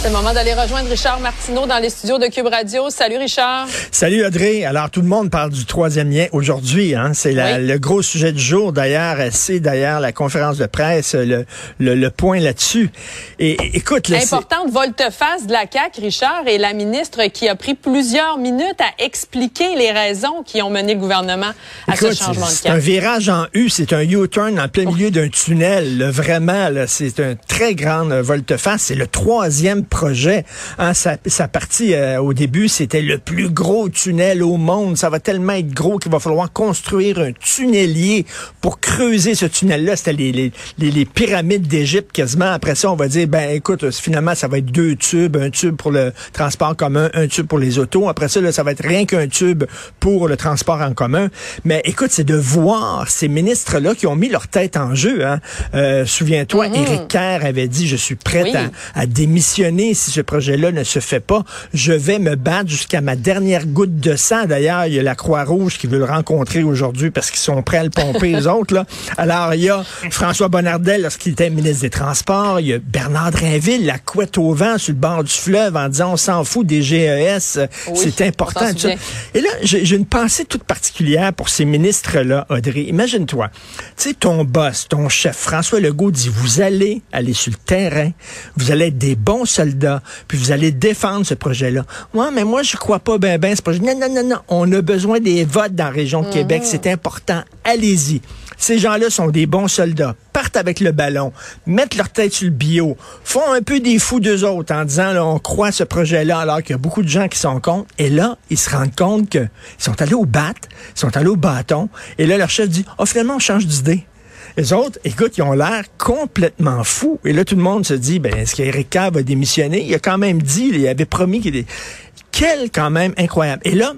C'est le moment d'aller rejoindre Richard Martineau dans les studios de Cube Radio. Salut Richard. Salut Audrey. Alors tout le monde parle du troisième lien aujourd'hui. Hein? C'est Oui. le gros sujet du jour. D'ailleurs, c'est d'ailleurs la conférence de presse, le, le, le point là-dessus. Et, écoute, là, Importante volte-face de la CAQ, Richard, et la ministre qui a pris plusieurs minutes à expliquer les raisons qui ont mené le gouvernement à Écoute, ce changement de c'est un cap. virage en U, c'est un U-turn en plein milieu d'un tunnel. là. vraiment, là, c'est un très grand euh, volte-face. C'est le troisième projet. Hein, sa, sa partie euh, au début, c'était le plus gros tunnel au monde. Ça va tellement être gros qu'il va falloir construire un tunnelier pour creuser ce tunnel-là. C'était les, les, les, les pyramides d'Égypte quasiment. Après ça, on va dire, ben écoute, finalement, ça va être deux tubes, un tube pour le transport commun, un tube pour les autos. Après ça, là, ça va être rien qu'un tube pour le transport en commun. Mais écoute, c'est de voir ces ministres-là qui ont mis leur tête en jeu. Hein. Euh, Souviens-toi, Éric Kerr avait dit, je suis prêt Oui. à, à démissionner si ce projet-là ne se fait pas. Je vais me battre jusqu'à ma dernière goutte de sang. D'ailleurs, il y a la Croix-Rouge qui veut le rencontrer aujourd'hui parce qu'ils sont prêts à le pomper, les autres. Là. Alors, il y a François Bonnardel lorsqu'il était ministre des Transports. Il y a Bernard Drinville, la couette au vent sur le bord du fleuve en disant on s'en fout des GES. Oui, C'est important. ça. Et là, j'ai j'ai une pensée toute particulière pour ces ministres-là, Audrey. Imagine-toi, tu sais, ton boss, ton chef, François Legault dit, vous allez aller sur le terrain, vous allez être des bons soldats, puis vous allez défendre ce projet-là. Ouais, mais moi, je crois pas ben ben ce projet. Non, non, non, non. On a besoin des votes dans la région de Québec. C'est important. Allez-y. Ces gens-là sont des bons soldats. Partent avec le ballon, mettent leur tête sur le bio, font un peu des fous d'eux autres en disant là, on croit à ce projet-là alors qu'il y a beaucoup de gens qui sont contre. Et là, ils se rendent compte qu'ils sont allés au bat, ils sont allés au bâton. Et là, leur chef dit, oh, finalement, on change d'idée. Les autres, écoute, ils ont l'air complètement fous. Et là, tout le monde se dit, ben, est-ce qu'Éric Kerr va démissionner? Il a quand même dit, il avait promis qu'il... Quel quand même incroyable. Et là,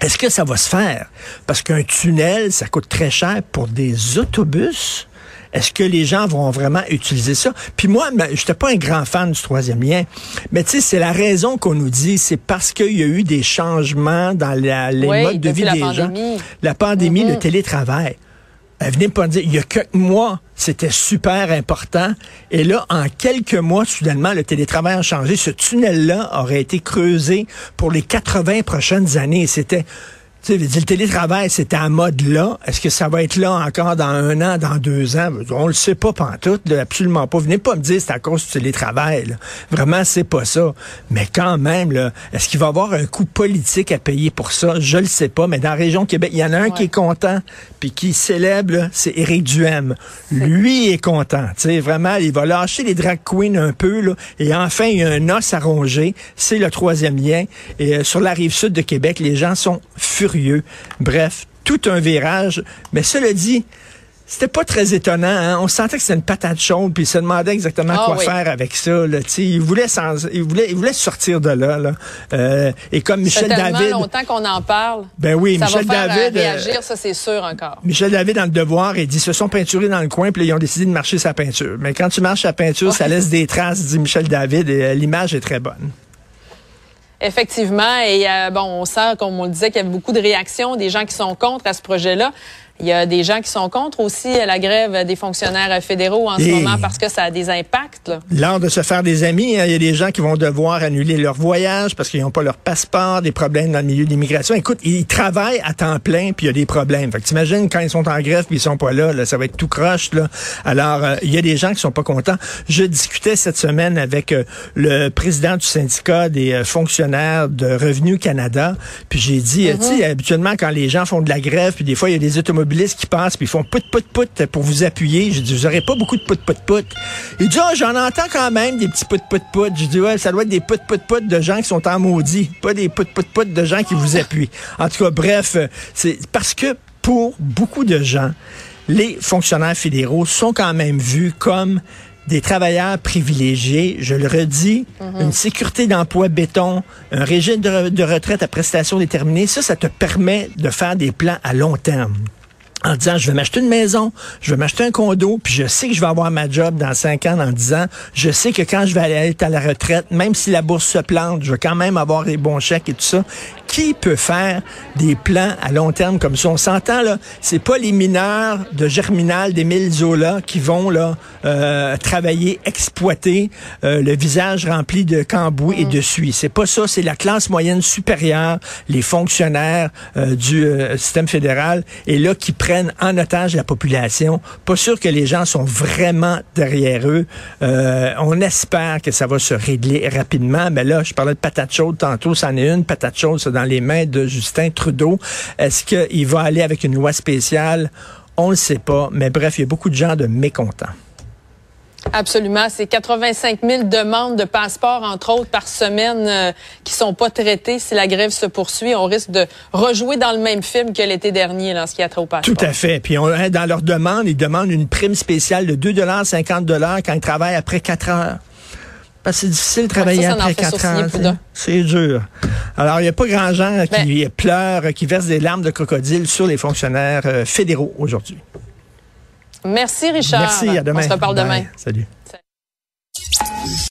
est-ce que ça va se faire? Parce qu'un tunnel, ça coûte très cher pour des autobus. Est-ce que les gens vont vraiment utiliser ça? Puis moi, je n'étais pas un grand fan du troisième lien, mais tu sais, c'est la raison qu'on nous dit, c'est parce qu'il y a eu des changements dans la- les Oui, modes de depuis vie la des gens. La pandémie, le télétravail. Euh, venez pas dire, il y a quelques mois, c'était super important. Et là, en quelques mois, soudainement, le télétravail a changé. Ce tunnel-là aurait été creusé pour les 80 prochaines années. C'était, sais, le télétravail, c'était en mode là. Est-ce que ça va être là encore dans un an, dans deux ans? On le sait pas pantoute, là, absolument pas. Venez pas me dire c'est à cause du télétravail. là. Vraiment, c'est pas ça. Mais quand même, là, est-ce qu'il va y avoir un coût politique à payer pour ça? Je le sais pas. Mais dans la région Québec, il y en a un qui est content, puis qui célèbre, c'est Éric Duhem. Lui est content. Tu sais, vraiment, il va lâcher les drag queens un peu, là, et enfin, il y a un os à ronger. C'est le troisième lien. Et euh, sur la rive sud de Québec, les gens sont furieux. Bref, tout un virage. Mais cela dit, c'était pas très étonnant. Hein? On sentait que c'était une patate chaude, puis il se demandait exactement Ah quoi oui. faire avec ça. Là. Tu sais, Il, voulait s'en- il, voulait, il voulait sortir de là. là. Euh, et comme Ça fait Michel tellement David... longtemps qu'on en parle. Ben oui, ça Michel va faire euh, David... euh, réagir, ça c'est sûr encore. Michel David dans le devoir, il dit, se sont peinturés dans le coin, puis ils ont décidé de marcher sa peinture. Mais quand tu marches sa peinture, ça laisse des traces, dit Michel David, et l'image est très bonne. Effectivement, et euh, bon, on sent, comme on le disait, qu'il y avait beaucoup de réactions des gens qui sont contre à ce projet-là. Il y a des gens qui sont contre aussi la grève des fonctionnaires fédéraux en ce moment parce que ça a des impacts. L'art de se faire des amis, hein. il y a des gens qui vont devoir annuler leur voyage parce qu'ils n'ont pas leur passeport, des problèmes dans le milieu de l'immigration. Écoute, ils travaillent à temps plein puis il y a des problèmes. Fait que t'imagines quand ils sont en grève puis ils sont pas là, là ça va être tout croche là. Alors euh, il y a des gens qui sont pas contents. Je discutais cette semaine avec euh, le président du syndicat des euh, fonctionnaires de Revenu Canada, puis j'ai dit, tu sais, mm-hmm. habituellement quand les gens font de la grève, puis des fois il y a des automobiles qui passent, puis ils font put, put, put pour vous appuyer. Je dis, vous n'aurez pas beaucoup de put, put, put. Il dit, oh, j'en entends quand même des petits put, put, put. Je dis, ouais, ça doit être des put, put, put de gens qui sont en maudit, pas des put, put, put de gens qui vous appuient. En tout cas, bref, c'est parce que pour beaucoup de gens, les fonctionnaires fédéraux sont quand même vus comme des travailleurs privilégiés, je le redis, mhm. une sécurité d'emploi béton, un régime de, de, retraite à prestations déterminées, ça, ça te permet de faire des plans à long terme en disant je vais m'acheter une maison, je vais m'acheter un condo, puis je sais que je vais avoir ma job dans cinq ans, dans dix ans. Je sais que quand je vais aller être à la retraite, même si la bourse se plante, je vais quand même avoir des bons chèques et tout ça. Qui peut faire des plans à long terme comme ça? On s'entend, là, c'est pas les mineurs de Germinal d'Émile Zola qui vont là euh, travailler, exploiter euh, le visage rempli de cambouis et de suie. C'est pas ça, c'est la classe moyenne supérieure, les fonctionnaires euh, du système fédéral, et là qui prennent en otage la population. Pas sûr que les gens sont vraiment derrière eux. Euh, on espère que ça va se régler rapidement. Mais là, je parlais de patate chaude tantôt. C'en est une patate chaude, c'est dans les mains de Justin Trudeau. Est-ce qu'il va aller avec une loi spéciale? On ne sait pas. Mais bref, il y a beaucoup de gens de mécontents. Absolument. C'est 85 000 demandes de passeports, entre autres, par semaine euh, qui sont pas traitées. Si la grève se poursuit, on risque de rejouer dans le même film que l'été dernier, dans ce qui a trait au passeport. Tout à fait. Puis on, hein, dans leur demande, ils demandent une prime spéciale de 2,50 quand ils travaillent après 4 heures. Parce que c'est difficile de travailler après 4 heures. C'est dur. Alors, il n'y a pas grand gens qui ben pleurent, qui versent des larmes de crocodile sur les fonctionnaires euh, fédéraux aujourd'hui. Merci, Richard. Merci, à demain. On se reparle demain. Salut.